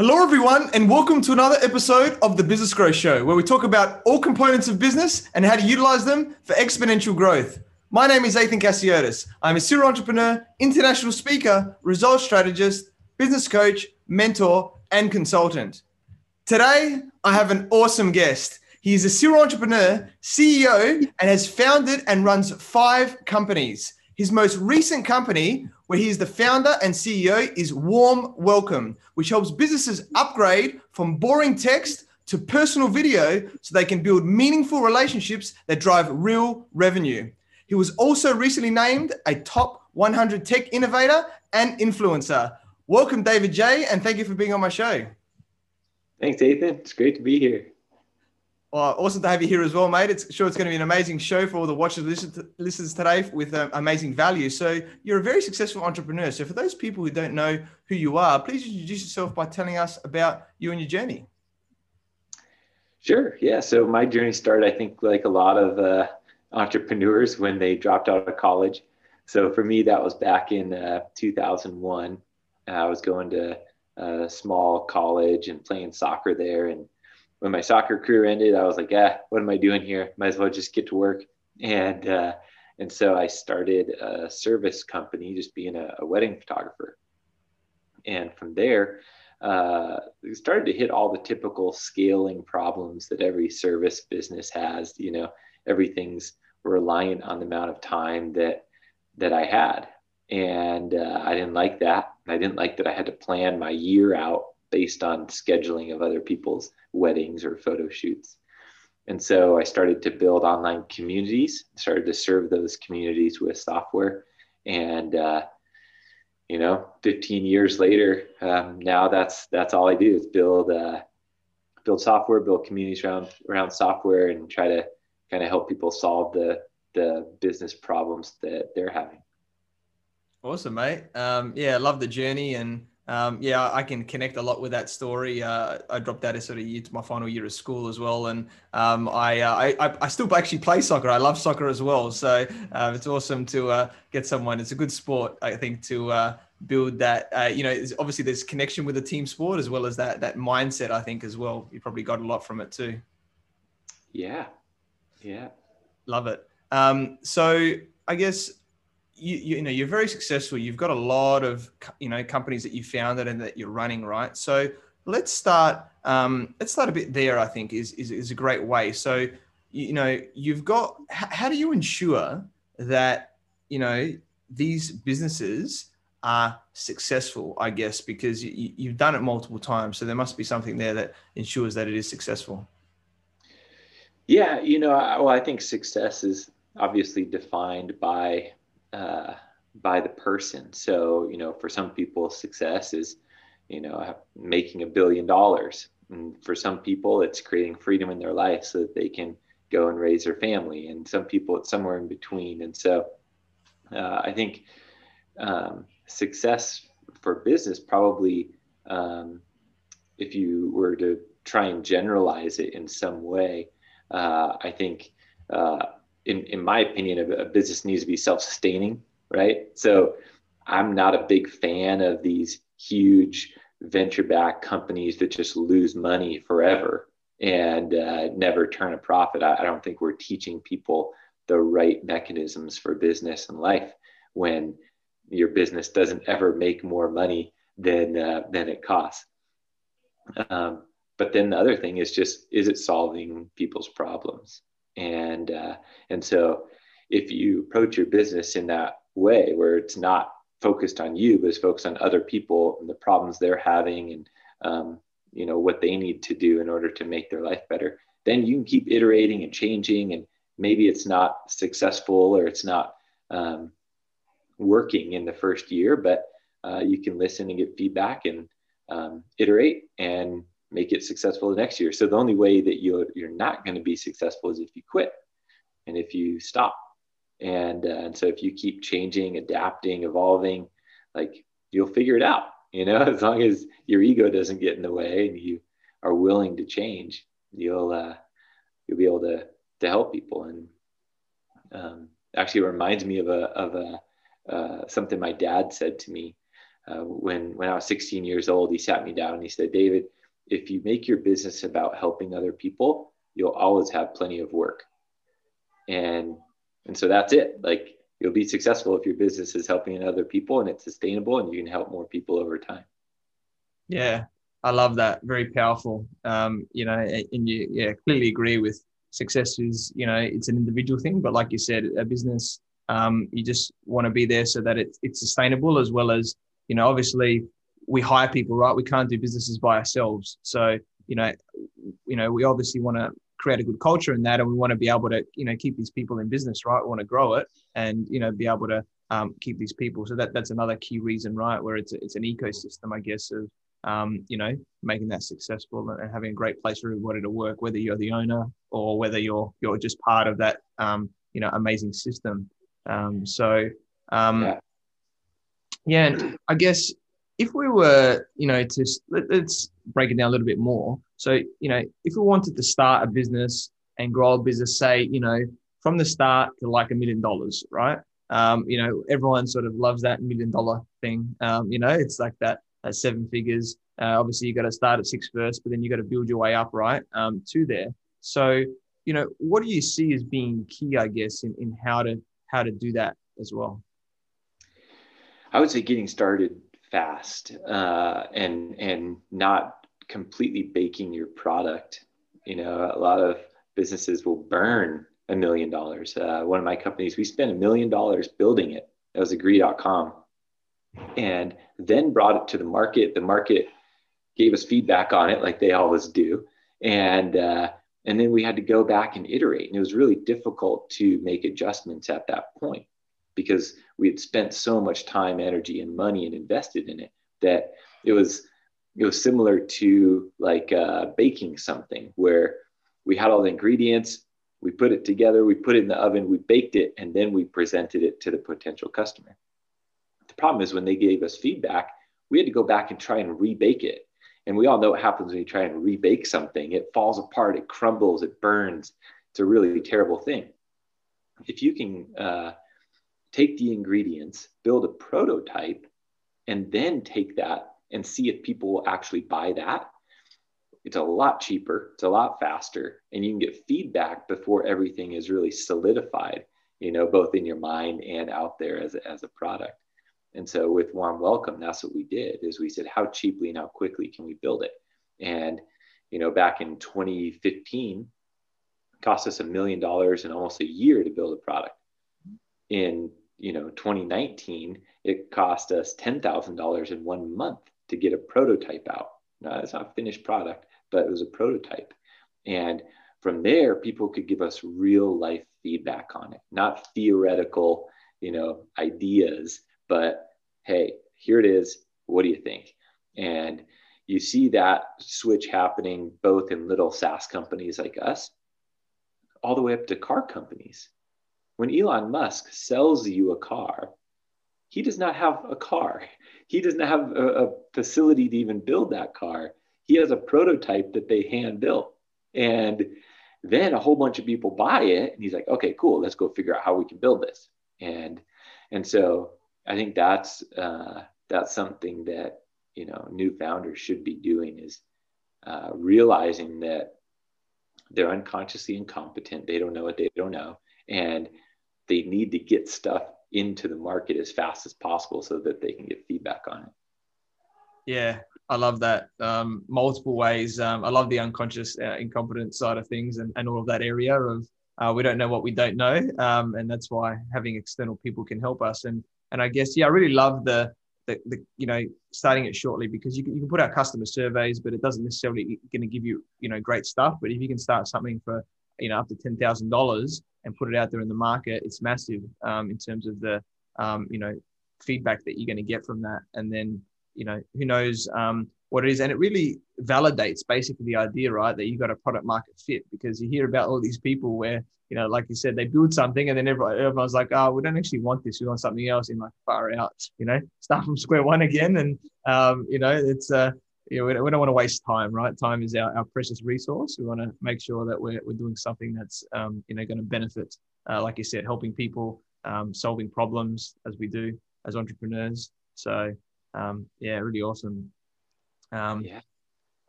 Hello, everyone, and welcome to another episode of the Business Growth Show, where we talk about all components of business and how to utilize them for exponential growth. My name is Athin Cassiotis. I'm a serial entrepreneur, international speaker, results strategist, business coach, mentor, and consultant. Today, I have an awesome guest. He is a serial entrepreneur, CEO, and has founded and runs five companies. His most recent company, where he is the founder and CEO, is Warm Welcome, which helps businesses upgrade from boring text to personal video so they can build meaningful relationships that drive real revenue. He was also recently named a top 100 tech innovator and influencer. Welcome, David Jay, and thank you for being on my show. Thanks, Athin. It's great to be here. Well, awesome to have you here as well, mate. It's sure it's going to be an amazing show for all the watchers listeners today with um, amazing value. So you're a very successful entrepreneur. So for those people who don't know who you are, please introduce yourself by telling us about you and your journey. Sure. Yeah. So my journey started, I think, like a lot of uh, entrepreneurs when they dropped out of college. So for me, that was back in uh, 2001. I was going to a small college and playing soccer there and when my soccer career ended, I was like, yeah, what am I doing here? Might as well just get to work. And uh, and so I started a service company, just being a, a wedding photographer. And from there, uh, we started to hit all the typical scaling problems that every service business has. You know, everything's reliant on the amount of time that that I had, and uh, I didn't like that. I didn't like that I had to plan my year out based on scheduling of other people's weddings or photo shoots. And so I started to build online communities, started to serve those communities with software. And, uh, you know, 15 years later, um, now that's, that's all I do is build, uh, build software, build communities around, around software and try to kind of help people solve the, the business problems that they're having. Awesome, mate. Um, yeah, love the journey and um, yeah, I can connect a lot with that story. Uh, I dropped out of sort of year to my final year of school as well, and um, I, uh, I, I still actually play soccer. I love soccer as well, so uh, it's awesome to uh, get someone. It's a good sport, I think, to uh, build that. Uh, you know, obviously there's connection with the team sport as well as that that mindset. I think as well. You probably got a lot from it too. Yeah, yeah, love it. Um, so I guess you, you know you're very successful. You've got a lot of you know companies that you founded and that you're running right? So let's start um, let's start a bit there i think is, is is a great way. So you know you've got how do you ensure that you know these businesses are successful i guess? Because you, you've done it multiple times so there must be something there that ensures that it is successful. Yeah you know well i think success is obviously defined by uh, by the person. So, you know, for some people, success is, you know, making a billion dollars. And for some people, it's creating freedom in their life so that they can go and raise their family. And some people, it's somewhere in between. And so uh, I think um, success for business probably, um, if you were to try and generalize it in some way, uh, I think uh, in, in my opinion, a, a business needs to be self-sustaining, right? So I'm not a big fan of these huge venture-backed companies that just lose money forever and uh, never turn a profit. I, I don't think we're teaching people the right mechanisms for business and life when your business doesn't ever make more money than uh, than it costs. Um, but then the other thing is just is it solving people's problems? And uh, and so if you approach your business in that way where it's not focused on you but it's focused on other people and the problems they're having and um, you know what they need to do in order to make their life better then you can keep iterating and changing and maybe it's not successful or it's not um, working in the first year but uh, you can listen and get feedback and um, iterate and make it successful the next year. So the only way that you're you're not going to be successful is if you quit and if you stop. And uh, and so if you keep changing, adapting, evolving, like you'll figure it out. You know, as long as your ego doesn't get in the way and you are willing to change, you'll uh, you'll be able to to help people. And um, actually, reminds me of a of a uh, something my dad said to me uh, when when I was 16 years old, he sat me down and he said, David, if you make your business about helping other people, you'll always have plenty of work. And and so that's it. Like you'll be successful if your business is helping other people and it's sustainable and you can help more people over time. Yeah, I love that. Very powerful. Um, you know, and you yeah clearly agree with success is you know it's an individual thing, but like you said, a business um, you just want to be there so that it's it's sustainable as well as you know obviously we hire people right. We can't do businesses by ourselves, so you know you know we obviously want to create a good culture in that and we want to be able to you know keep these people in business right we want to grow it and you know be able to um, keep these people so that that's another key reason right where it's it's an ecosystem i guess of um, you know, making that successful and having a great place for everybody to work, whether you're the owner or whether you're you're just part of that, um, you know, amazing system. Um, so, um, yeah. yeah, and I guess if we were, you know, to let, us break it down a little bit more. So, you know, if we wanted to start a business and grow a business, say, you know, from the start to like a million dollars, right? Um, you know, everyone sort of loves that million dollar thing. Um, you know, it's like that at seven figures. Uh, obviously, you got to start at six first, but then you got to build your way up, right, um, to there. So, you know, what do you see as being key, I guess, in, in how to how to do that as well? I would say getting started fast uh, and and not completely baking your product. You know, a lot of businesses will burn a million dollars. Uh, one of my companies, we spent a million dollars building it. That was agree.com and then brought it to the market. The market gave us feedback on it, like they always do, and uh, and then we had to go back and iterate. And it was really difficult to make adjustments at that point because we had spent so much time, energy, and money and invested in it that it was it was similar to like uh, baking something where we had all the ingredients we put it together we put it in the oven we baked it and then we presented it to the potential customer The problem is when they gave us feedback, we had to go back and try and rebake it. And we all know what happens when you try and rebake something. It falls apart, it crumbles, it burns. It's a really terrible thing. If you can uh, take the ingredients, build a prototype, and then take that and see if people will actually buy that, it's a lot cheaper, it's a lot faster, and you can get feedback before everything is really solidified, you know, both in your mind and out there as a, as a product. And so with warm welcome, that's what we did is we said, how cheaply and how quickly can we build it? And, you know, back in 2015, cost us a million dollars in almost a year to build a product. In, you know, 2019, it cost us $10,000 in one month to get a prototype out. Now, it's not a finished product, but it was a prototype. And from there, people could give us real life feedback on it, not theoretical, you know, ideas but hey, here it is. What do you think? And you see that switch happening both in little SaaS companies like us, all the way up to car companies. When Elon Musk sells you a car, he does not have a car. He doesn't have a, a facility to even build that car. He has a prototype that they hand built. And then a whole bunch of people buy it and he's like okay cool let's go figure out how we can build this and and so I think that's uh, that's something that you know new founders should be doing is uh, realizing that they're unconsciously incompetent. They don't know what they don't know, and they need to get stuff into the market as fast as possible so that they can get feedback on it. Yeah, I love that. Um, multiple ways. Um, I love the unconscious uh, incompetence side of things and, and all of that area of uh, we don't know what we don't know. Um, and that's why having external people can help us. And and I guess, yeah, I really love the, the, the you know, starting it shortly because you can, you can put out customer surveys, but it doesn't necessarily going to give you, you know, great stuff. But if you can start something for, you know, up to $10,000 and put it out there in the market, it's massive um, in terms of the, um, you know, feedback that you're going to get from that. And then, you know, who knows um, what it is. And it really validates basically the idea, right, that you've got a product market fit because you hear about all these people where you know, like you said, they build something and then everyone, everyone's like, oh, we don't actually want this. We want something else in like far out, you know, start from square one again. And, um, you know, it's, uh, you know, we don't, we don't want to waste time, right? Time is our, our precious resource. We want to make sure that we're, we're doing something that's, um, you know, going to benefit, uh, like you said, helping people, um, solving problems as we do as entrepreneurs. So, um, yeah, really awesome. Um, yeah.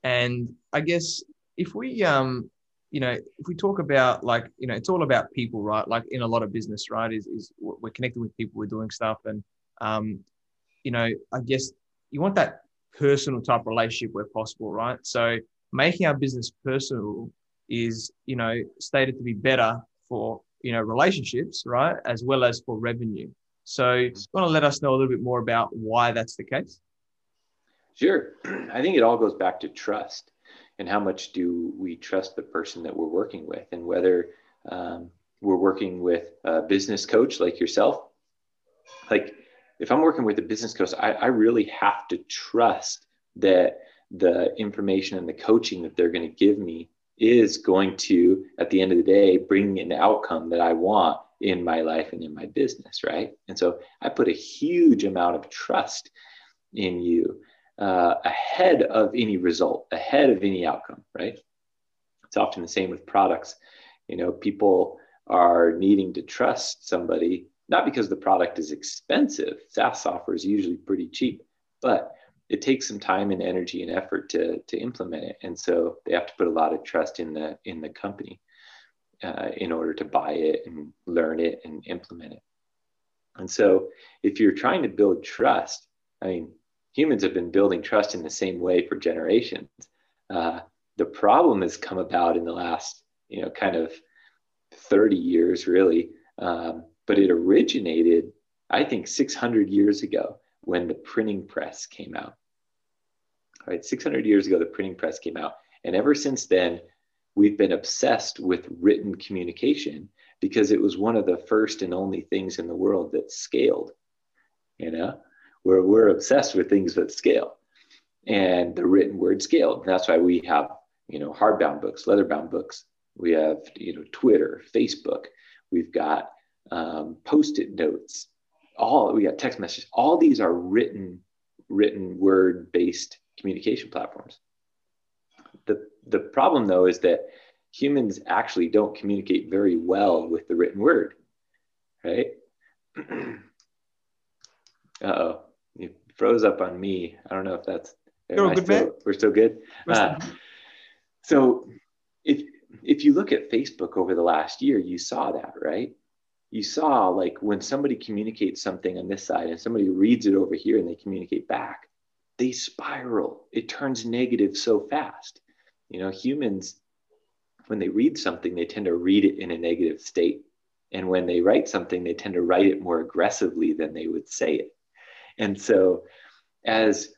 And I guess if we, um, you know, if we talk about like, you know, it's all about people, right? Like in a lot of business, right? Is, is we're connecting with people, we're doing stuff. And, um, you know, I guess you want that personal type relationship where possible, right? So making our business personal is, you know, stated to be better for, you know, relationships, right? As well as for revenue. So you want to let us know a little bit more about why that's the case? Sure. I think it all goes back to trust and how much do we trust the person that we're working with and whether um, we're working with a business coach like yourself. Like if I'm working with a business coach, I, I really have to trust that the information and the coaching that they're going to give me is going to, at the end of the day, bring an outcome that I want in my life and in my business, right? And so I put a huge amount of trust in you uh, ahead of any result, ahead of any outcome, right? It's often the same with products. You know, people are needing to trust somebody, not because the product is expensive. SaaS software is usually pretty cheap, but it takes some time and energy and effort to, to implement it. And so they have to put a lot of trust in the in the company uh, in order to buy it and learn it and implement it. And so if you're trying to build trust, I mean, humans have been building trust in the same way for generations. Uh, the problem has come about in the last, you know, kind of 30 years, really. Um, but it originated, I think, 600 years ago when the printing press came out. All right, 600 years ago, the printing press came out. And ever since then, we've been obsessed with written communication because it was one of the first and only things in the world that scaled. You know, where we're obsessed with things that scale and the written word scaled. That's why we have, you know, hardbound books, leatherbound books. We have, you know, Twitter, Facebook. We've got um, post-it notes. All we got text messages. All these are written, written word-based communication platforms. The the problem though is that humans actually don't communicate very well with the written word, right? Uh oh you froze up on me. I don't know if that's. Still, We're still good. Uh, so, if if you look at Facebook over the last year, you saw that, right? You saw like when somebody communicates something on this side and somebody reads it over here and they communicate back, they spiral. It turns negative so fast. You know, humans, when they read something, they tend to read it in a negative state. And when they write something, they tend to write it more aggressively than they would say it. And so, as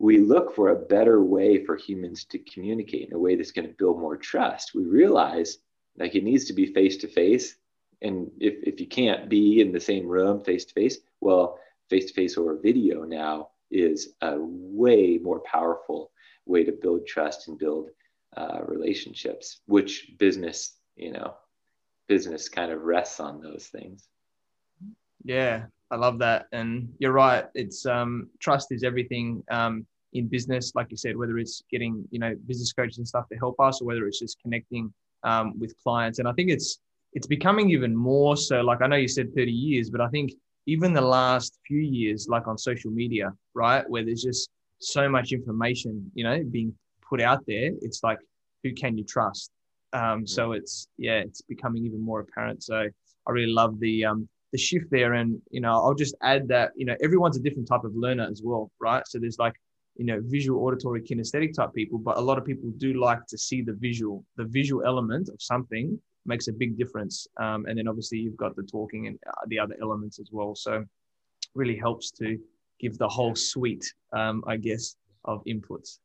we look for a better way for humans to communicate in a way that's going to build more trust, we realize like it needs to be face to face. And if, if you can't be in the same room face to face, well, face to face or video now is a way more powerful way to build trust and build uh, relationships, which business, you know, business kind of rests on those things. Yeah, I love that. And you're right. It's um, trust is everything um, in business. Like you said, whether it's getting you know business coaches and stuff to help us, or whether it's just connecting um, with clients. And I think it's it's becoming even more so. Like I know you said 30 years, but I think even the last few years, like on social media, right, where there's just so much information, you know, being put out there. It's like who can you trust? Um, so it's yeah, it's becoming even more apparent. So I really love the um, the shift there. And, you know, I'll just add that, you know, everyone's a different type of learner as well, right? So there's like, you know, visual, auditory, kinesthetic type people, but a lot of people do like to see the visual, the visual element of something makes a big difference. Um, and then obviously you've got the talking and uh, the other elements as well. So really helps to give the whole suite, um, I guess, of inputs.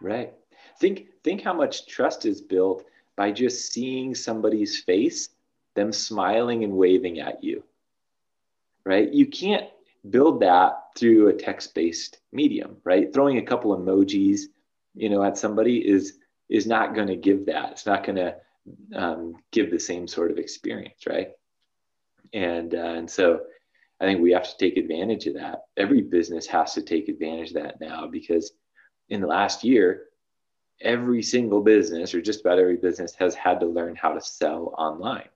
Right. Think think how much trust is built by just seeing somebody's face, them smiling and waving at you right? You can't build that through a text-based medium, right? Throwing a couple emojis, you know, at somebody is is not going to give that. It's not going to um, give the same sort of experience, right? And uh, and so I think we have to take advantage of that. Every business has to take advantage of that now because in the last year, every single business or just about every business has had to learn how to sell online,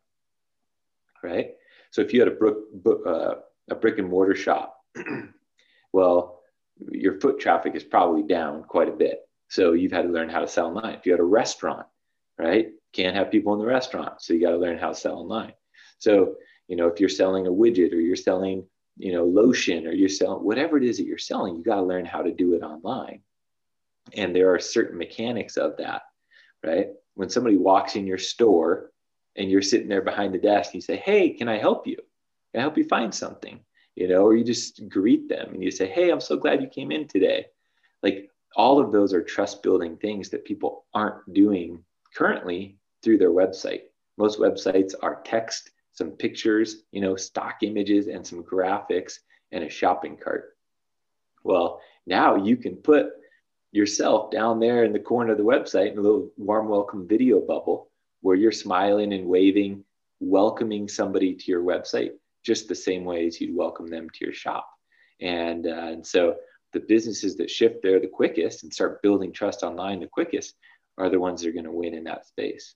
right? So if you had a, brook, uh, a brick and mortar shop, well, your foot traffic is probably down quite a bit. So you've had to learn how to sell online. If you had a restaurant, right? Can't have people in the restaurant. So you got to learn how to sell online. So, you know, if you're selling a widget or you're selling, you know, lotion or you're selling whatever it is that you're selling, you got to learn how to do it online. And there are certain mechanics of that, right? When somebody walks in your store and you're sitting there behind the desk, and you say, Hey, can I help you? Can I help you find something? You know, or you just greet them and you say, Hey, I'm so glad you came in today. Like all of those are trust building things that people aren't doing currently through their website. Most websites are text, some pictures, you know, stock images, and some graphics and a shopping cart. Well, now you can put yourself down there in the corner of the website in a little warm welcome video bubble where you're smiling and waving, welcoming somebody to your website just the same way as you'd welcome them to your shop. And, uh, and so the businesses that shift there the quickest and start building trust online the quickest are the ones that are going to win in that space.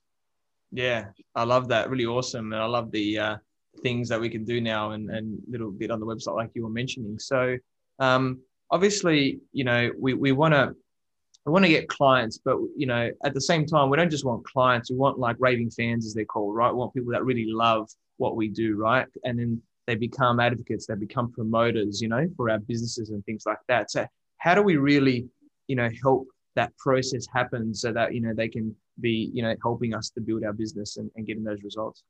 Yeah, I love that. Really awesome. And I love the uh, things that we can do now and a little bit on the website, like you were mentioning. So, um, obviously, you know, we, we want to we want to get clients, but you know, at the same time, we don't just want clients. We want like raving fans, as they're called, right? We want people that really love what we do, right? And then they become advocates, they become promoters, you know, for our businesses and things like that. So, how do we really, you know, help that process happen so that you know they can be, you know, helping us to build our business and, and getting those results?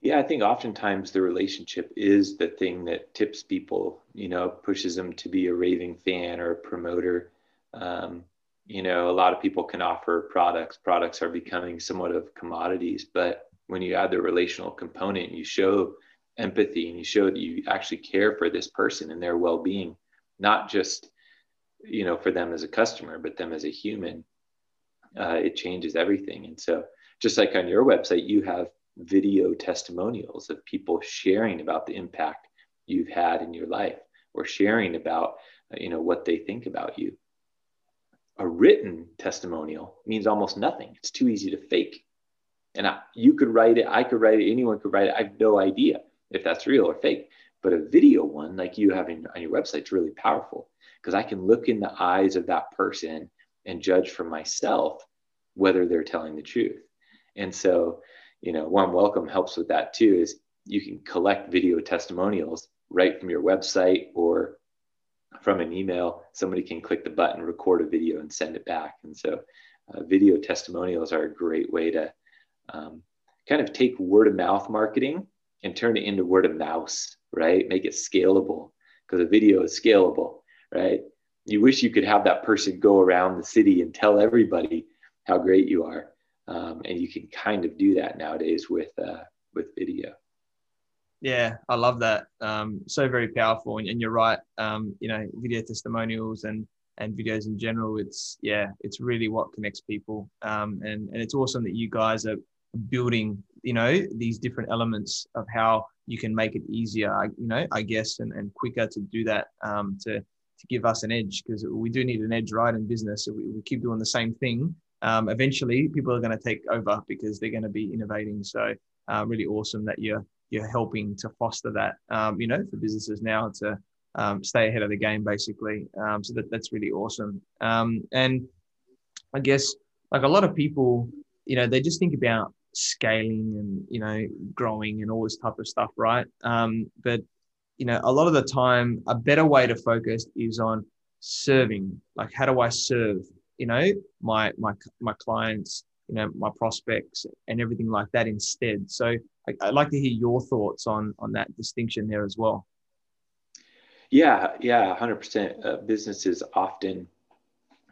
Yeah, I think oftentimes the relationship is the thing that tips people, you know, pushes them to be a raving fan or a promoter um, you know, a lot of people can offer products. Products are becoming somewhat of commodities, but when you add the relational component, you show empathy and you show that you actually care for this person and their well-being, not just you know for them as a customer, but them as a human. Uh, it changes everything. And so, just like on your website, you have video testimonials of people sharing about the impact you've had in your life or sharing about you know what they think about you a written testimonial means almost nothing. It's too easy to fake. And I, you could write it, I could write it, anyone could write it. I have no idea if that's real or fake. But a video one, like you have on your website, is really powerful because I can look in the eyes of that person and judge for myself whether they're telling the truth. And so, you know, warm welcome helps with that too. Is you can collect video testimonials right from your website or from an email, somebody can click the button, record a video, and send it back. And so, uh, video testimonials are a great way to um, kind of take word of mouth marketing and turn it into word of mouse, right? Make it scalable because a video is scalable, right? You wish you could have that person go around the city and tell everybody how great you are, um, and you can kind of do that nowadays with uh, with video. Yeah, I love that. Um, so very powerful, and, and you're right. Um, you know, video testimonials and and videos in general. It's yeah, it's really what connects people. Um, and and it's awesome that you guys are building, you know, these different elements of how you can make it easier. You know, I guess, and, and quicker to do that. Um, to to give us an edge because we do need an edge, right, in business. If we, we keep doing the same thing, um, eventually people are going to take over because they're going to be innovating. So, uh, really awesome that you're you're helping to foster that, um, you know, for businesses now to um, stay ahead of the game, basically. Um, so that, that's really awesome. Um, and I guess like a lot of people, you know, they just think about scaling and, you know, growing and all this type of stuff, right? Um, but, you know, a lot of the time, a better way to focus is on serving. Like, how do I serve, you know, my, my, my clients, you know, my prospects and everything like that instead. So I'd like to hear your thoughts on on that distinction there as well. Yeah, yeah, hundred uh, percent. Businesses often,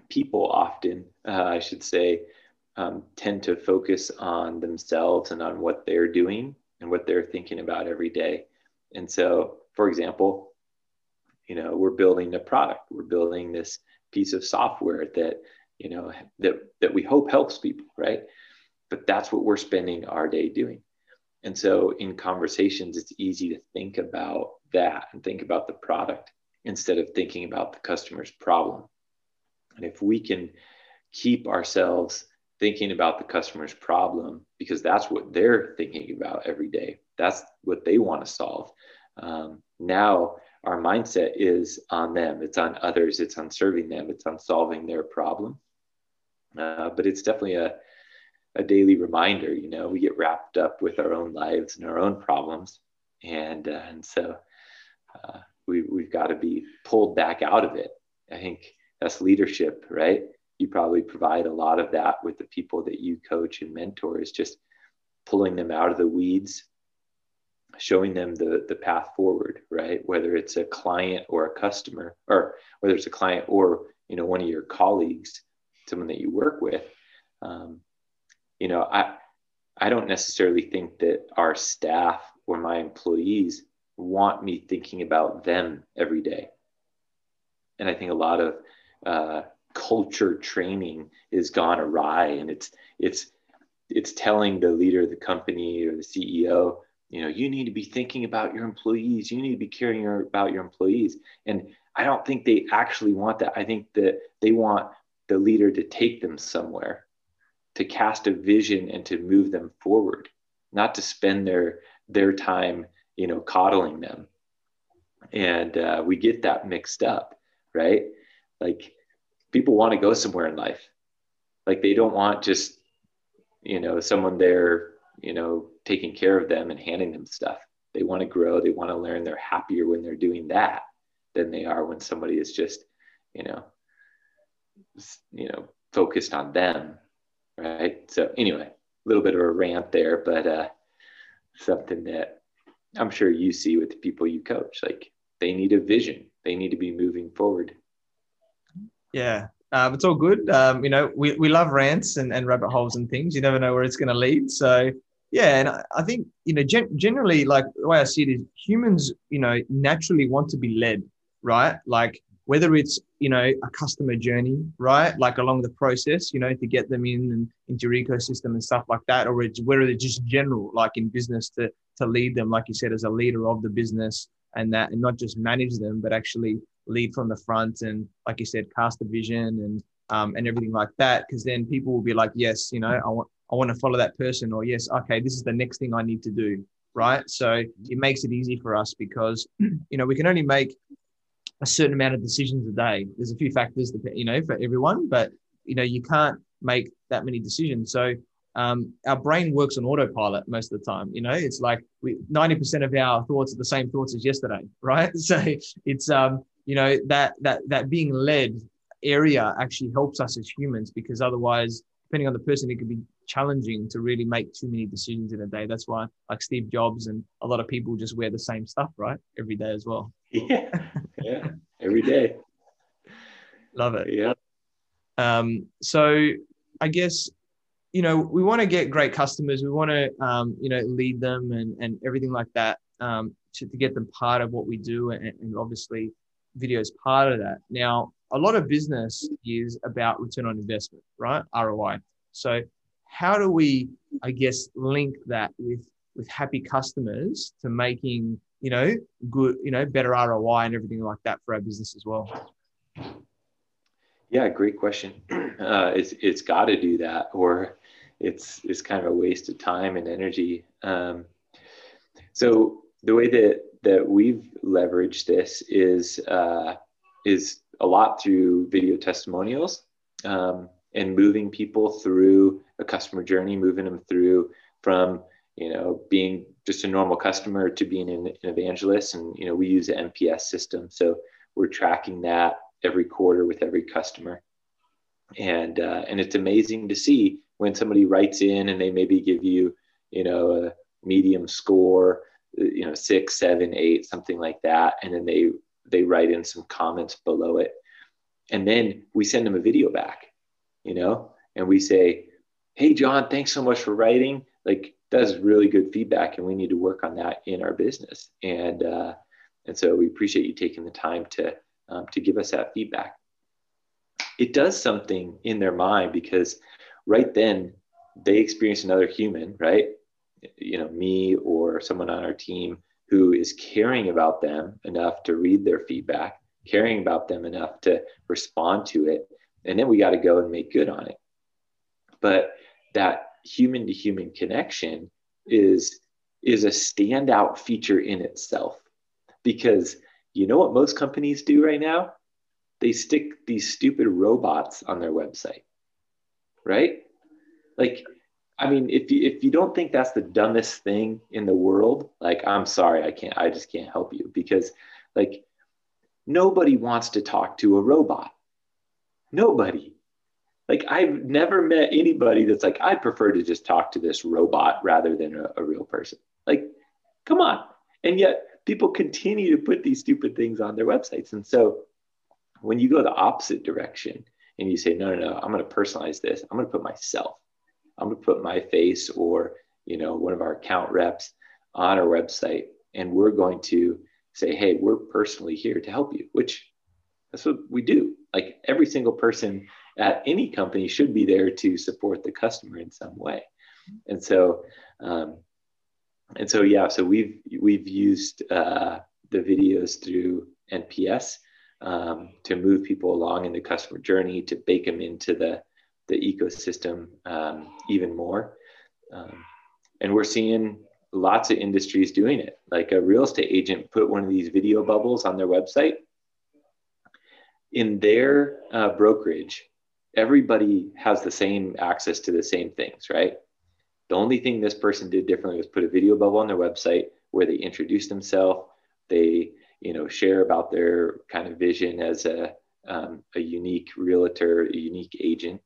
people often, uh, I should say, um, tend to focus on themselves and on what they're doing and what they're thinking about every day. And so, for example, you know, we're building a product. We're building this piece of software that you know that that we hope helps people, right? But that's what we're spending our day doing. And so in conversations, it's easy to think about that and think about the product instead of thinking about the customer's problem. And if we can keep ourselves thinking about the customer's problem, because that's what they're thinking about every day, that's what they want to solve. Um, now our mindset is on them. It's on others. It's on serving them. It's on solving their problem. Uh, but it's definitely a, a daily reminder you know we get wrapped up with our own lives and our own problems. And uh, and so uh, we, we've got to be pulled back out of it. I think that's leadership right? You probably provide a lot of that with the people that you coach and mentor is just pulling them out of the weeds showing them the the path forward right? Whether it's a client or a customer or whether it's a client or you know one of your colleagues someone that you work with um, you know i i don't necessarily think that our staff or my employees want me thinking about them every day. And i think a lot of uh, culture training is gone awry and it's it's it's telling the leader of the company or the ceo you know you need to be thinking about your employees. You need to be caring about your employees. And i don't think they actually want that. I think that they want the leader to take them somewhere to cast a vision and to move them forward not to spend their their time you know coddling them. And uh, we get that mixed up right? Like people want to go somewhere in life. Like they don't want just you know someone there you know taking care of them and handing them stuff. They want to grow. They want to learn. They're happier when they're doing that than they are when somebody is just you know you know focused on them right? So anyway a little bit of a rant there but uh something that i'm sure you see with the people you coach like they need a vision. They need to be moving forward. Yeah, um, it's all good. Um, you know, we, we love rants and, and rabbit holes and things. You never know where it's going to lead. So, yeah, and I, think, you know, gen- generally, like the way I see it is humans, you know, naturally want to be led, right? Like whether it's, you know, a customer journey, right? Like along the process, you know, to get them in and into your ecosystem and stuff like that, or it's, whether it's just general, like in business to, to lead them, like you said, as a leader of the business and that, and not just manage them, but actually lead from the front and like you said cast a vision and um, and everything like that because then people will be like yes you know i want i want to follow that person or yes okay this is the next thing i need to do right so it makes it easy for us because you know we can only make a certain amount of decisions a day there's a few factors that you know for everyone but you know you can't make that many decisions so um, our brain works on autopilot most of the time. You know, it's like we, 90% of our thoughts are the same thoughts as yesterday, right? So it's, um, you know that that that being led area actually helps us as humans because otherwise depending on the person it could be challenging to really make too many decisions in a day. That's why like steve jobs and a lot of people just wear the same stuff right? Every day as well. Yeah. Yeah. Every day. Love it. Yeah. Um so i guess you know we want to get great customers. We want to um, you know lead them and and everything like that um, to, to get them part of what we do and, and obviously video is part of that. Now, a lot of business is about return on investment, right? ROI. So, how do we, I guess, link that with with happy customers to making you know good, you know, better ROI and everything like that for our business as well? Yeah, great question. Uh, it's it's got to do that, or it's it's kind of a waste of time and energy. Um, so the way that that we've leveraged this is uh, is a lot through video testimonials um, and moving people through a customer journey, moving them through from you know being just a normal customer to being an, an evangelist. And you know we use an NPS system, so we're tracking that every quarter with every customer, and uh, and it's amazing to see when somebody writes in and they maybe give you you know a medium score you know six seven eight something like that. And then they they write in some comments below it. And then we send them a video back you know? And we say hey john thanks so much for writing. Like that's really good feedback and we need to work on that in our business. And uh, and so we appreciate you taking the time to um, to give us that feedback. It does something in their mind because right then they experience another human right? You know me or someone on our team who is caring about them enough to read their feedback caring about them enough to respond to it and then we got to go and make good on it but that human to human connection is is a standout feature in itself because you know what most companies do right now? They stick these stupid robots on their website, right? Like, I mean, if you if you don't think that's the dumbest thing in the world, like, I'm sorry, I can't, I just can't help you because, like, nobody wants to talk to a robot. Nobody. Like, I've never met anybody that's like, I'd prefer to just talk to this robot rather than a, a real person. Like, come on. And yet, people continue to put these stupid things on their websites. And so when you go the opposite direction and you say, no, no, no, I'm going to personalize this, I'm going to put myself, I'm going to put my face or, you know, one of our account reps on our website. And we're going to say, hey, we're personally here to help you, which that's what we do. Like every single person at any company should be there to support the customer in some way. And so, um, and so yeah so we've we've used uh, the videos through nps um, to move people along in the customer journey to bake them into the the ecosystem um, even more um, and we're seeing lots of industries doing it like a real estate agent put one of these video bubbles on their website in their uh, brokerage everybody has the same access to the same things right the only thing this person did differently was put a video bubble on their website where they introduce themselves. They, you know, share about their kind of vision as a, um, a unique realtor, a unique agent.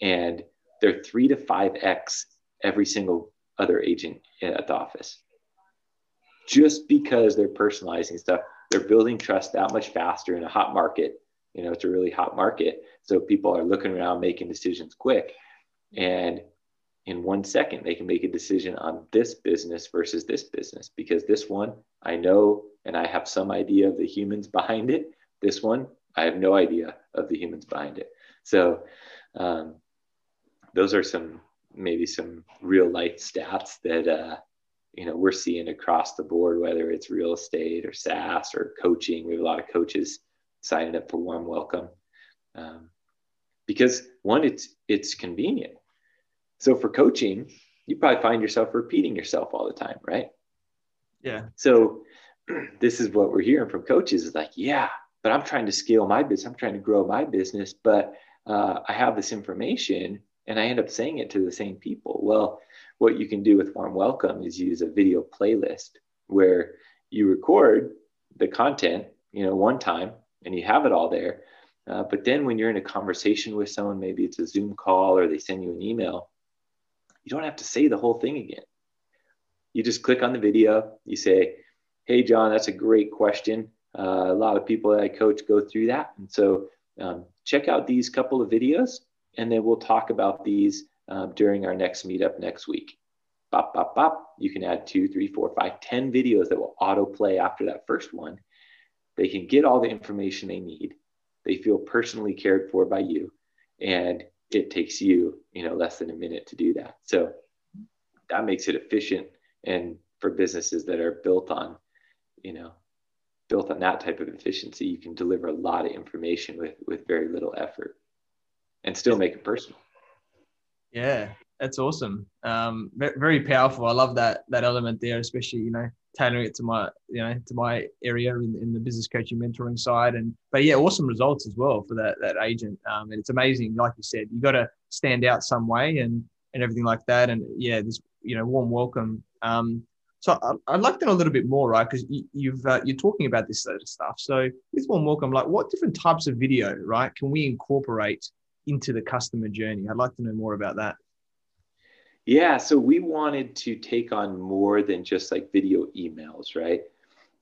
And they're three to five X every single other agent at the office. Just because they're personalizing stuff, they're building trust that much faster in a hot market. You know, it's a really hot market. So people are looking around, making decisions quick. And in one second they can make a decision on this business versus this business because this one i know and i have some idea of the humans behind it this one i have no idea of the humans behind it so um, those are some maybe some real life stats that uh, you know we're seeing across the board whether it's real estate or saas or coaching we have a lot of coaches signing up for warm welcome um, because one it's it's convenient so for coaching, you probably find yourself repeating yourself all the time, right? Yeah. So this is what we're hearing from coaches is like, yeah, but I'm trying to scale my business. I'm trying to grow my business, but uh, I have this information and I end up saying it to the same people. Well, what you can do with Warm Welcome is use a video playlist where you record the content, you know, one time and you have it all there. Uh, but then when you're in a conversation with someone, maybe it's a Zoom call or they send you an email, you don't have to say the whole thing again. You just click on the video. You say, Hey, John, that's a great question. Uh, a lot of people that I coach go through that. And so um, check out these couple of videos, and then we'll talk about these uh, during our next meetup next week. Bop, bop, bop. You can add two, three, four, five, ten videos that will autoplay after that first one. They can get all the information they need. They feel personally cared for by you. And it takes you, you know, less than a minute to do that. So that makes it efficient. And for businesses that are built on, you know, built on that type of efficiency, you can deliver a lot of information with with very little effort and still make it personal. Yeah, that's awesome. Um, very powerful. I love that that element there, especially you know tailoring it to my you know to my area in, in the business coaching mentoring side. And but yeah awesome results as well for that that agent. Um, and it's amazing like you said you got to stand out some way and and everything like that. And yeah this you know warm welcome. Um, so I, would like to know a little bit more right? Because you, you've uh, you're talking about this sort of stuff. So with warm welcome like what different types of video right can we incorporate into the customer journey? I'd like to know more about that yeah, so we wanted to take on more than just like video emails, right?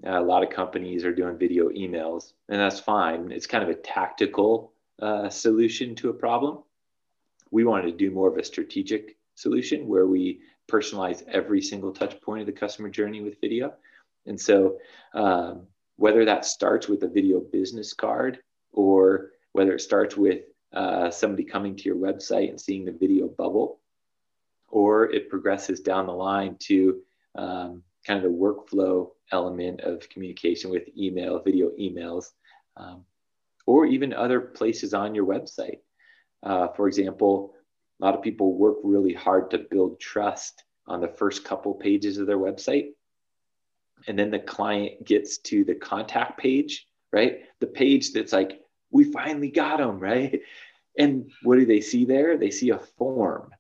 Uh, a lot of companies are doing video emails, and that's fine. It's kind of a tactical uh, solution to a problem. We wanted to do more of a strategic solution where we personalize every single touch point of the customer journey with video. And so, um, whether that starts with a video business card or whether it starts with uh, somebody coming to your website and seeing the video bubble, or it progresses down the line to um, kind of the workflow element of communication with email, video emails, um, or even other places on your website. Uh, for example, a lot of people work really hard to build trust on the first couple pages of their website. and then the client gets to the contact page, right? The page that's like, we finally got them, right? And what do they see there? They see a form,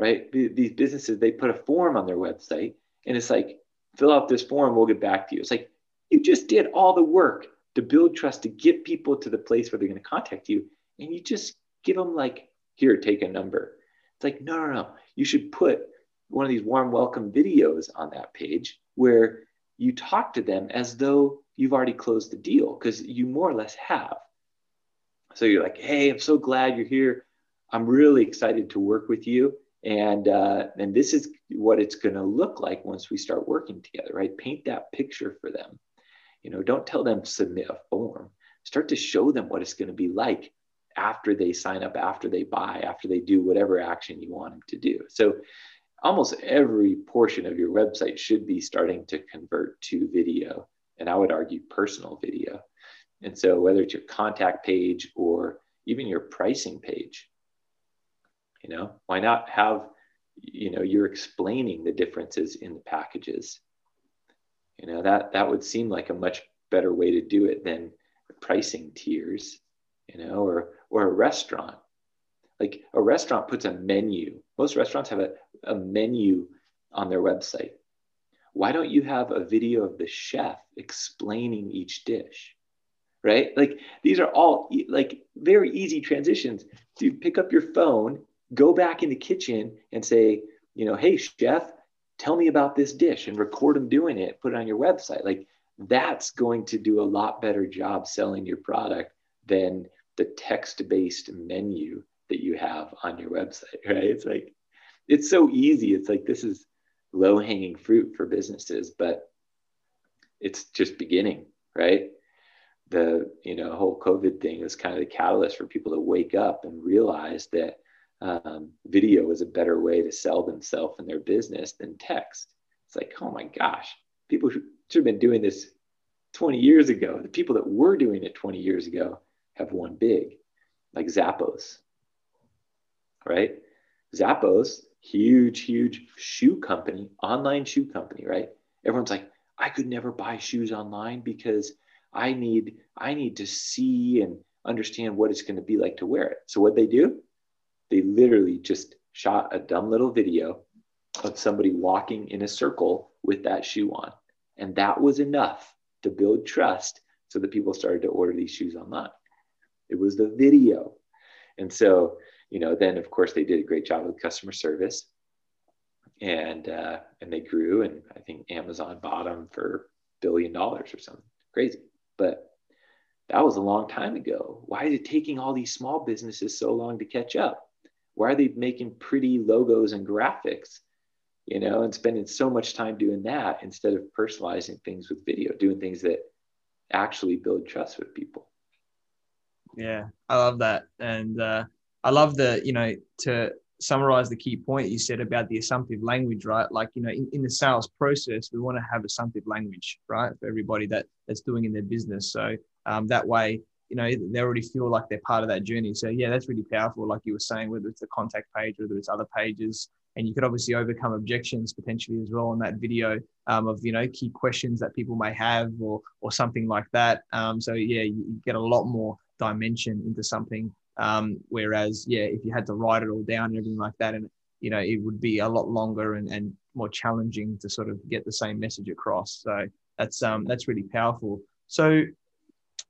right? These businesses, they put a form on their website and it's like, fill out this form, we'll get back to you. It's like, you just did all the work to build trust, to get people to the place where they're going to contact you. And you just give them, like, here, take a number. It's like, no, no, no. You should put one of these warm welcome videos on that page where you talk to them as though you've already closed the deal because you more or less have. So you're like, hey, I'm so glad you're here. I'm really excited to work with you. And uh, and this is what it's going to look like once we start working together, right? Paint that picture for them. You know, don't tell them submit a form. Start to show them what it's going to be like after they sign up, after they buy, after they do whatever action you want them to do. So almost every portion of your website should be starting to convert to video. And I would argue personal video. And so whether it's your contact page or even your pricing page, you know, why not have, you know, you're explaining the differences in the packages. You know, that that would seem like a much better way to do it than pricing tiers, you know, or or a restaurant. Like a restaurant puts a menu. Most restaurants have a, a menu on their website. Why don't you have a video of the chef explaining each dish? Right? Like these are all like very easy transitions. To pick up your phone, go back in the kitchen and say, you know, hey chef, tell me about this dish and record them doing it, put it on your website. Like that's going to do a lot better job selling your product than the text-based menu that you have on your website, right? It's like it's so easy. It's like this is low-hanging fruit for businesses, but it's just beginning, right? The you know whole COVID thing is kind of the catalyst for people to wake up and realize that um, video is a better way to sell themselves and their business than text. It's like, oh my gosh, people should have been doing this 20 years ago. The people that were doing it 20 years ago have won big, like Zappos, right? Zappos, huge, huge shoe company, online shoe company, right? Everyone's like, I could never buy shoes online because I need I need to see and understand what it's going to be like to wear it. So what they do? They literally just shot a dumb little video of somebody walking in a circle with that shoe on. And that was enough to build trust so that people started to order these shoes online. It was the video. And so, you know, then of course they did a great job with customer service and uh, and they grew and I think Amazon bought them for billion dollars or something crazy. But that was a long time ago. Why is it taking all these small businesses so long to catch up? Why are they making pretty logos and graphics, you know, and spending so much time doing that instead of personalizing things with video, doing things that actually build trust with people? Yeah, I love that. And uh, I love the, you know, to summarize the key point you said about the assumptive language, right? Like, you know, in, in the sales process, we want to have assumptive language, right? For everybody that that's doing in their business. So um, that way, you know they already feel like they're part of that journey. So yeah that's really powerful like you were saying whether it's the contact page whether it's other pages. And you could obviously overcome objections potentially as well on that video um, of you know key questions that people may have or or something like that. Um, so yeah you, get a lot more dimension into something. Um, whereas yeah if you had to write it all down and everything like that and you know it would be a lot longer and, and more challenging to sort of get the same message across. So that's um that's really powerful. So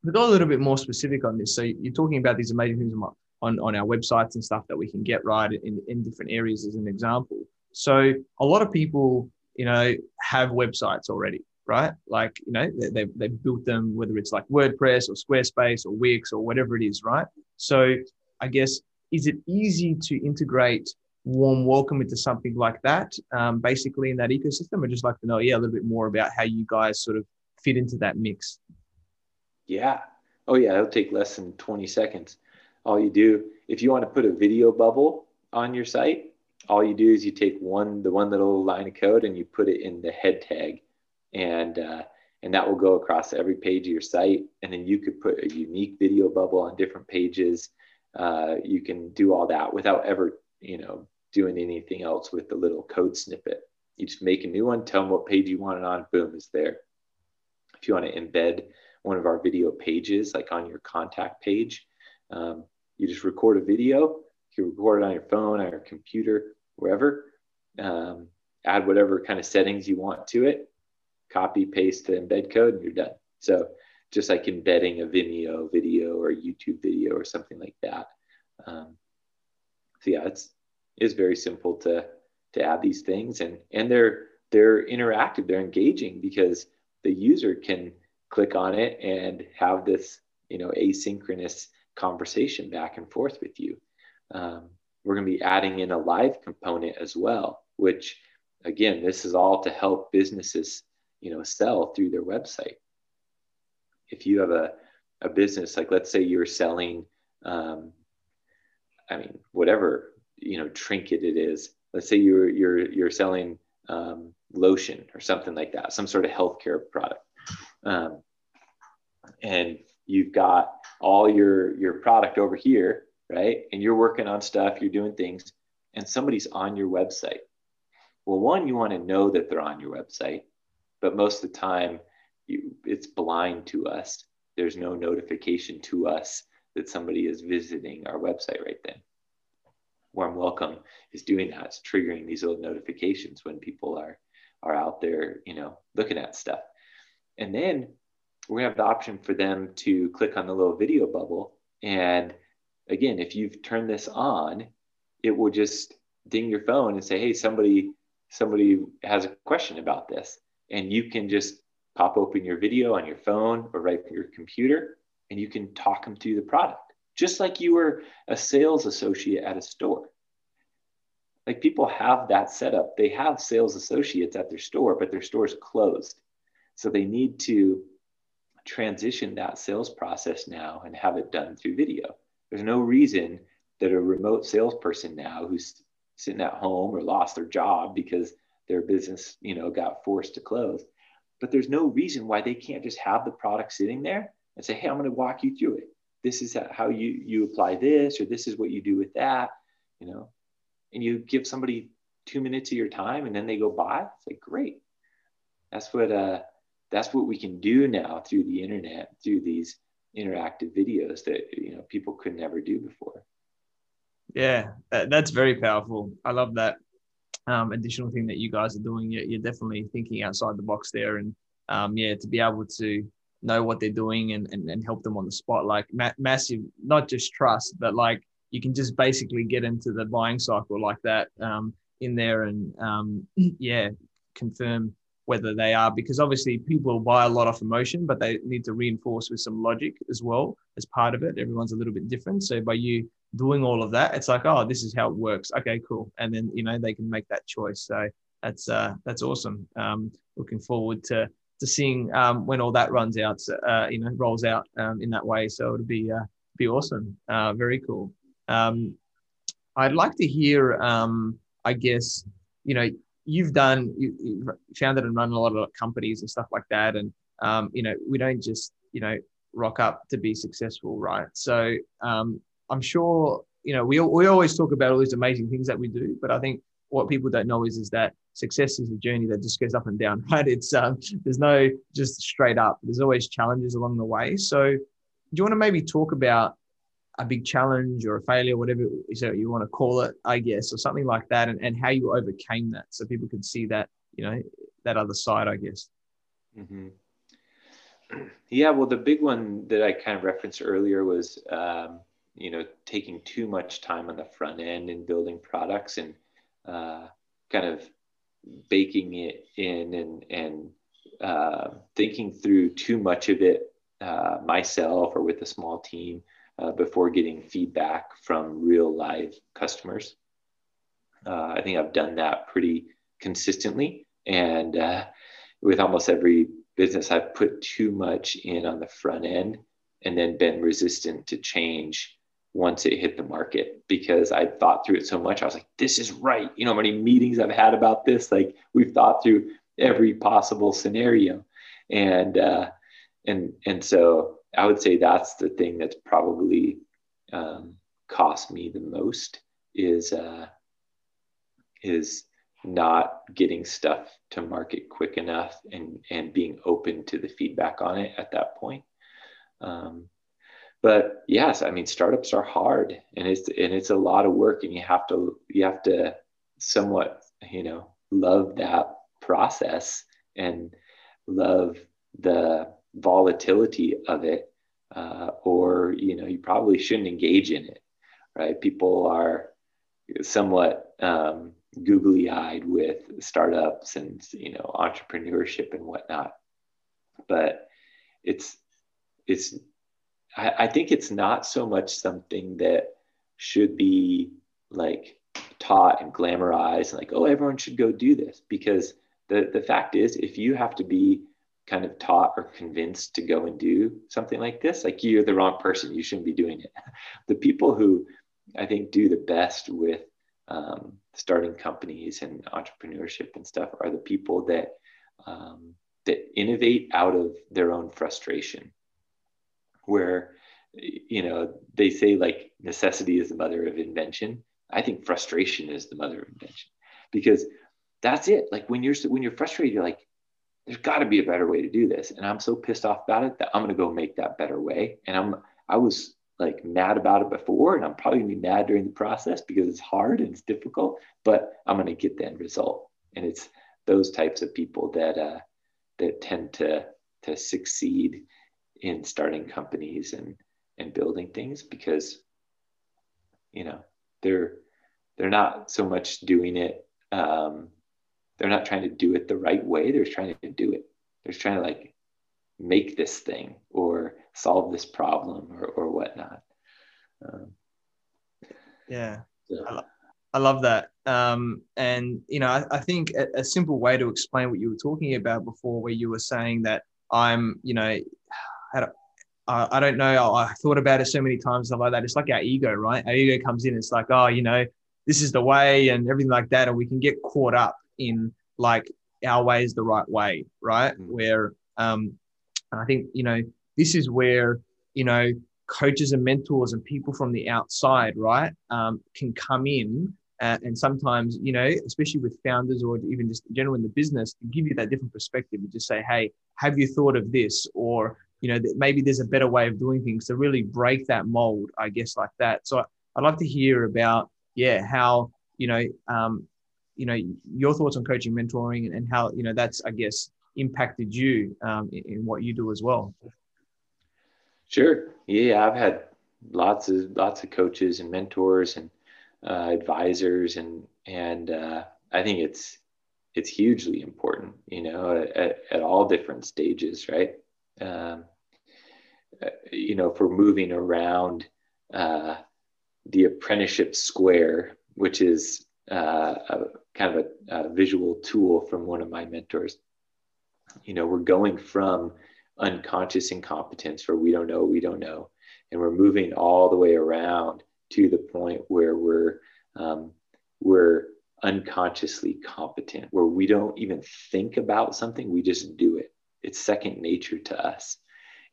to go a little bit more specific on this, so you're talking about these amazing things on, on our websites and stuff that we can get right in, in different areas as an example. So a lot of people, you know, have websites already, right? Like, you know, they, they've, they've built them, whether it's like WordPress or Squarespace or Wix or whatever it is, right? So I guess, is it easy to integrate warm welcome into something like that, um, basically in that ecosystem? I'd just like to know, yeah, a little bit more about how you guys sort of fit into that mix. Yeah. Oh, yeah. It'll take less than 20 seconds. All you do, if you want to put a video bubble on your site, all you do is you take one, the one little line of code, and you put it in the head tag, and uh, and that will go across every page of your site. And then you could put a unique video bubble on different pages. Uh, you can do all that without ever, you know, doing anything else with the little code snippet. You just make a new one, tell them what page you want it on, boom, it's there. If you want to embed one of our video pages, like on your contact page, um, you just record a video. You record it on your phone, on your computer, wherever. Um, add whatever kind of settings you want to it, copy, paste the embed code, and you're done. So just like embedding a Vimeo video or YouTube video or something like that. Um, so yeah, it's it's very simple to to add these things, and and they're they're interactive, they're engaging because the user can click on it and have this you know asynchronous conversation back and forth with you. Um, we're going to be adding in a live component as well, which again, this is all to help businesses you know sell through their website if you have a, a business like let's say you're selling um, i mean whatever you know trinket it is let's say you're you're you're selling um, lotion or something like that some sort of healthcare product um, and you've got all your your product over here right and you're working on stuff you're doing things and somebody's on your website well one you want to know that they're on your website but most of the time you, it's blind to us. There's no notification to us that somebody is visiting our website right then. Warm Welcome is doing that. It's triggering these little notifications when people are are out there, you know, looking at stuff. And then we have the option for them to click on the little video bubble. And again, if you've turned this on, it will just ding your phone and say, "Hey, somebody somebody has a question about this," and you can just pop open your video on your phone or right from your computer, and you can talk them through the product, just like you were a sales associate at a store. Like people have that setup. They have sales associates at their store, but their store is closed. So they need to transition that sales process now and have it done through video. There's no reason that a remote salesperson now who's sitting at home or lost their job because their business, you know, got forced to close, but there's no reason why they can't just have the product sitting there and say, hey, I'm going to walk you through it. This is how you, you apply this, or this is what you do with that, you know, and you give somebody two minutes of your time and then they go by. It's like, great. That's what, uh, that's what we can do now through the internet, through these interactive videos that, you know, people could never do before. Yeah, that's very powerful. I love that um, additional thing that you guys are doing. You're, you're definitely thinking outside the box there, and um, yeah, to be able to know what they're doing and, and, and help them on the spot, like ma- massive, not just trust, but like you can just basically get into the buying cycle like that um, in there and um, yeah, confirm whether they are because obviously people buy a lot off emotion, but they need to reinforce with some logic as well as part of it. Everyone's a little bit different. So by you doing all of that, it's like, oh, this is how it works. Okay, cool. And then you know they can make that choice. So that's uh, that's awesome. Um, looking forward to to seeing um, when all that runs out, uh, you know, rolls out um, in that way. So it'll be uh, be awesome. Uh, very cool. Um, I'd like to hear, um, I guess, you know, you've done, you, you've founded and run a lot of companies and stuff like that, and um, you know, we don't just, you know, rock up to be successful, right? So um, I'm sure you know we we always talk about all these amazing things that we do, but I think what people don't know is is that success is a journey that just goes up and down, right? It's um, there's no just straight up. There's always challenges along the way. So, do you want to maybe talk about a big challenge or a failure, whatever you want to call it, I guess, or something like that, and, and how you overcame that, so people can see that you know that other side, I guess. Mm-hmm. Yeah, well, the big one that I kind of referenced earlier was um, you know taking too much time on the front end and building products and uh, kind of baking it in and and uh, thinking through too much of it uh, myself or with a small team uh, before getting feedback from real live customers. Uh, I think I've done that pretty consistently, and uh, with almost every business, I've put too much in on the front end and then been resistant to change once it hit the market because I thought through it so much. I was like, this is right. You know, how many meetings I've had about this. Like we've thought through every possible scenario. And uh and and so I would say that's the thing that's probably um cost me the most is uh is not getting stuff to market quick enough and and being open to the feedback on it at that point. Um, but yes i mean startups are hard and it's and it's a lot of work and you have to you have to somewhat you know love that process and love the volatility of it uh, or you know you probably shouldn't engage in it right? People are somewhat um, googly eyed with startups and you know entrepreneurship and whatnot. But it's it's I, I think it's not so much something that should be like taught and glamorized and like oh everyone should go do this because the the fact is if you have to be kind of taught or convinced to go and do something like this? Like you're the wrong person. You shouldn't be doing it. The people who i think do the best with um, starting companies and entrepreneurship and stuff are the people that um, that innovate out of their own frustration. Where you know they say like necessity is the mother of invention. I think frustration is the mother of invention because that's it. Like when you're when you're frustrated you're like there's got to be a better way to do this. And i'm so pissed off about it that i'm going to go make that better way. And i'm i was like mad about it before and i'm probably going to be mad during the process because it's hard and it's difficult but i'm going to get the end result. And it's those types of people that uh, that tend to to succeed in starting companies and and building things because you know they're they're not so much doing it um, they're not trying to do it the right way they're trying to do it they're trying to like make this thing or solve this problem or, or whatnot um, yeah so. I, lo- I, love that um, and you know i, I think a, a, simple way to explain what you were talking about before where you were saying that i'm you know I don't know. I thought about it so many times, stuff like that. It's like our ego, right? Our ego comes in. It's like, oh, you know, this is the way and everything like that. And we can get caught up in like our way is the right way, right? Mm-hmm. Where um, I think, you know, this is where, you know, coaches and mentors and people from the outside, right, um, can come in. Uh, and sometimes, you know, especially with founders or even just general in the business, give you that different perspective and just say, hey, have you thought of this? Or you know, maybe there's a better way of doing things to really break that mold, I guess, like that. So I'd love to hear about, yeah, how, you know, um, you know, your thoughts on coaching, mentoring, and how, you know, that's, I guess, impacted you um, in, what you do as well. Sure. Yeah, I've had lots of lots of coaches and mentors and uh, advisors, and and uh, I think it's it's hugely important, you know, at, at all different stages, right? Um, uh, you know, for moving around uh, the apprenticeship square, which is uh, a, kind of a, a, visual tool from one of my mentors. You know, we're going from unconscious incompetence, where we don't know, we don't know, and we're moving all the way around to the point where we're um, we're unconsciously competent, where we don't even think about something, we just do it. It's second nature to us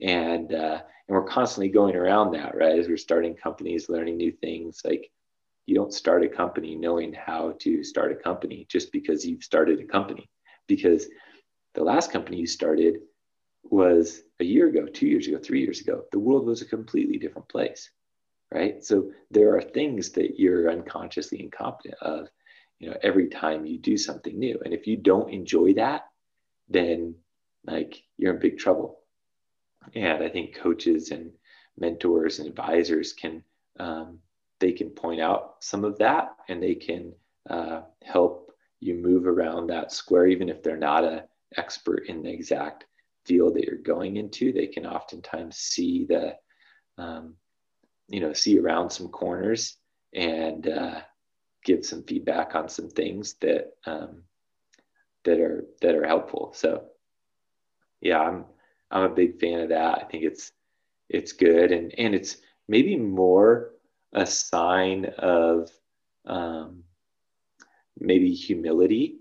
and uh, and we're constantly going around that right as we're starting companies learning new things like you don't start a company knowing how to start a company just because you've started a company. Because the last company you started was a year ago two years ago three years ago. The world was a completely different place right? So there are things that you're unconsciously incompetent of you know every time you do something new. And if you don't enjoy that then like you're in big trouble. And I think coaches and mentors and advisors can um, they can point out some of that and they can uh, help you move around that square even if they're not an expert in the exact field that you're going into they can oftentimes see the um, you know see around some corners and uh, give some feedback on some things that um, that are that are helpful so yeah i'm I'm a big fan of that. I think it's it's good and and it's maybe more a sign of um, maybe humility,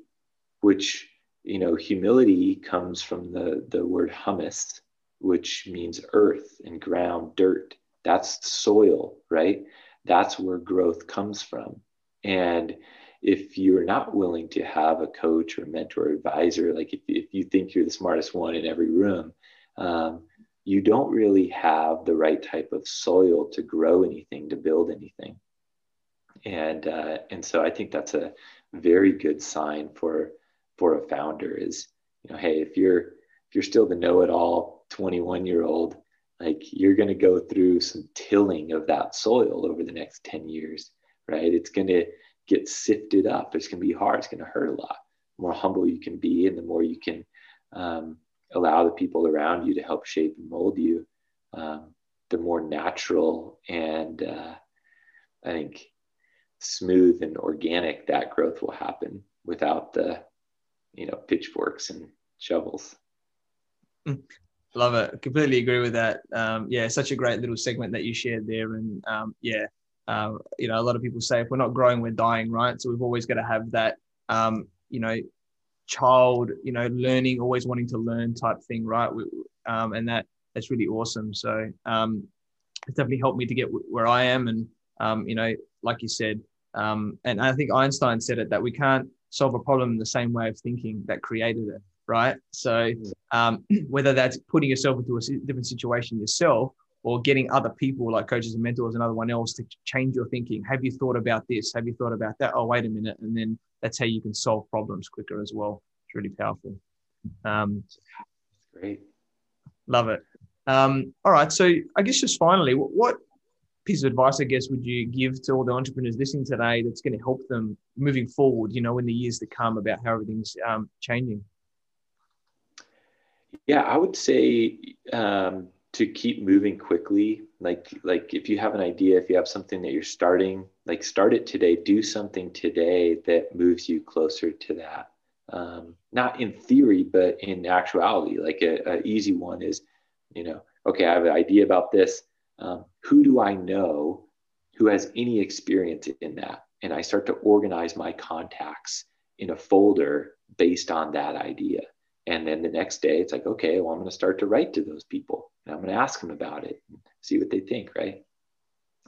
which you know humility comes from the the word humus, which means earth and ground, dirt. That's soil, right? That's where growth comes from. And if you're not willing to have a coach or mentor or advisor, like if, if you think you're the smartest one in every room, um, you don't really have the right type of soil to grow anything, to build anything. And uh, and so I think that's a very good sign for for a founder is you know hey if you're if you're still the know-it-all 21 year old like you're going to go through some tilling of that soil over the next 10 years right? It's going to get sifted up. It's going to be hard. It's going to hurt a lot. The more humble you can be and the more you can um, allow the people around you to help shape and mold you um, the more natural and uh, i think smooth and organic that growth will happen without the you know pitchforks and shovels mm. Love it. Completely agree with that. Um, yeah, such a great little segment that you shared there. And um, yeah, um, you know, a lot of people say if we're not growing, we're dying, right? So we've always got to have that, um, you know, child, you know, learning, always wanting to learn type thing, right? We, um, and that that's really awesome. So um, it's definitely helped me to get where I am. And um, you know, like you said, um, and I think Einstein said it that we can't solve a problem in the same way of thinking that created it right? So um, whether that's putting yourself into a different situation yourself or getting other people like coaches and mentors and other one else to change your thinking. Have you thought about this? Have you thought about that? Oh, wait a minute. And then that's how you can solve problems quicker as well. It's really powerful. Um, Great. Love it. Um, all right. So I guess just finally, what, what piece of advice, I guess, would you give to all the entrepreneurs listening today that's going to help them moving forward, you know, in the years to come about how everything's um, changing? Yeah, I would say um, to keep moving quickly. Like like if you have an idea, if you have something that you're starting, like start it today. Do something today that moves you closer to that. Um, not in theory, but in actuality. Like a, a, easy one is, you know, okay, I have an idea about this. Um, who do I know who has any experience in that? And I start to organize my contacts in a folder based on that idea. And then the next day, it's like, okay, well, I'm going to start to write to those people and I'm going to ask them about it, see what they think, right?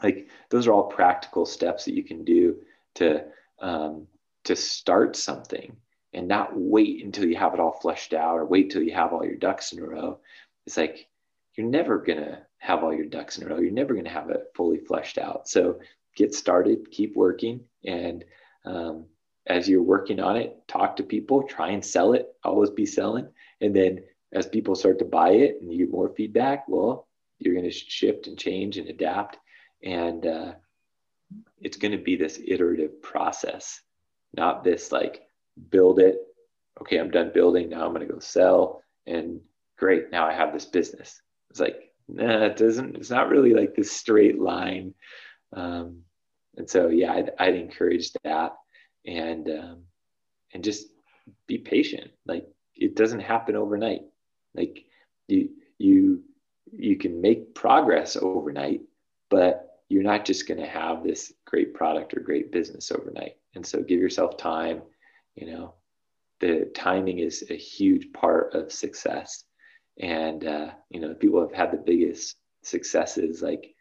Like those are all practical steps that you can do to um, to start something and not wait until you have it all fleshed out or wait till you have all your ducks in a row. It's like you're never going to have all your ducks in a row. You're never going to have it fully fleshed out. So get started, keep working, and um, as you're working on it, talk to people, try and sell it, always be selling. And then as people start to buy it and you get more feedback, well, you're going to shift and change and adapt. And uh, it's going to be this iterative process, not this like build it. Okay, I'm done building. Now I'm going to go sell. And great, now I have this business. It's like, nah, it doesn't, it's not really like this straight line. Um, and so, yeah, I'd, I'd encourage that and um, and just be patient. Like it doesn't happen overnight. Like you you you can make progress overnight, but you're not just going to have this great product or great business overnight. And so give yourself time. You know, the timing is a huge part of success. And uh, you know, people have had the biggest successes. Like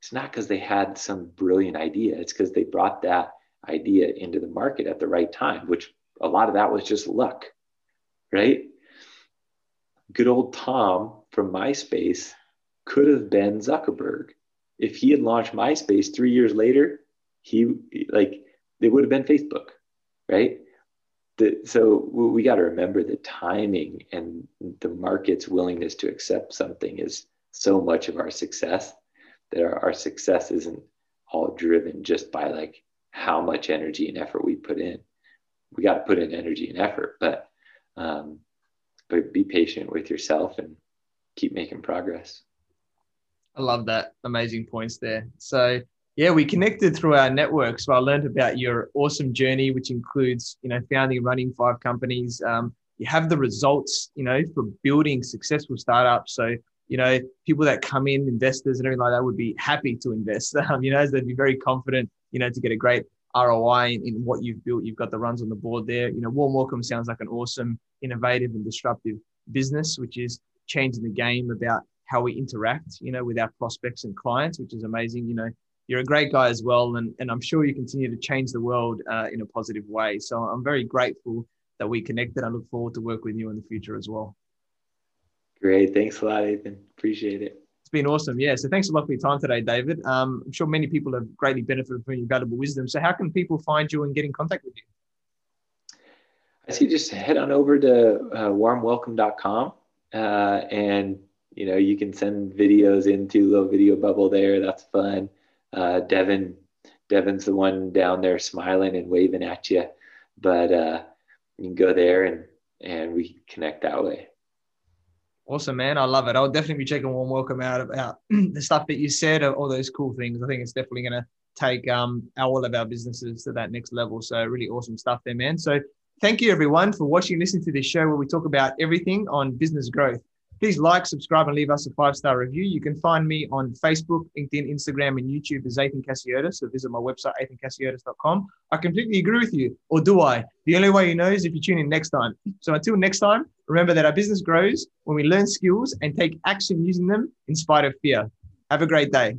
it's not because they had some brilliant idea. It's because they brought that idea into the market at the right time, which a lot of that was just luck, right? Good old Tom from MySpace could have been Zuckerberg. If he had launched MySpace three years later, he like it would have been Facebook, right? The, so we got to remember the timing and the market's willingness to accept something is so much of our success that our, our success isn't all driven just by like how much energy and effort we put in. We got to put in energy and effort, but um, but be patient with yourself and keep making progress. I love that. Amazing points there. So yeah, we connected through our network. So I learned about your awesome journey, which includes, you know, founding and running five companies. Um, you have the results, you know, for building successful startups. So, you know, people that come in, investors and everything like that would be happy to invest. Um, you know, they'd be very confident you know, to get a great ROI in, in, what you've built. You've got the runs on the board there. You know, Warm Welcome sounds like an awesome, innovative, and disruptive business, which is changing the game about how we interact, you know, with our prospects and clients, which is amazing. You know, you're a great guy as well. And, and I'm sure you continue to change the world uh, in a positive way. So I'm very grateful that we connected. I look forward to work with you in the future as well. Great. Thanks a lot, Athin. Appreciate it. It's been awesome. Yeah. So thanks a lot for your time today, David. Um, I'm sure many people have greatly benefited from your valuable wisdom. So how can people find you and get in contact with you? I see just head on over to uh, warmwelcome.com uh, and you know you can send videos into little video bubble there. That's fun. Uh, Devin, Devin's the one down there smiling and waving at you, but uh, you can go there and and we connect that way. Awesome, man. I love it. I'll definitely be checking warm welcome out about the stuff that you said, all those cool things. I think it's definitely going to take um, all of our businesses to that next level. So really awesome stuff there, man. So thank you everyone for watching and listening to this show where we talk about everything on business growth. Please like, subscribe, and leave us a five star review. You can find me on Facebook, LinkedIn, Instagram, and YouTube as Athin Cassiotis. So visit my website, athincassiotis.com. I completely agree with you, or do I? The only way you know is if you tune in next time. So until next time, remember that our business grows when we learn skills and take action using them in spite of fear. Have a great day.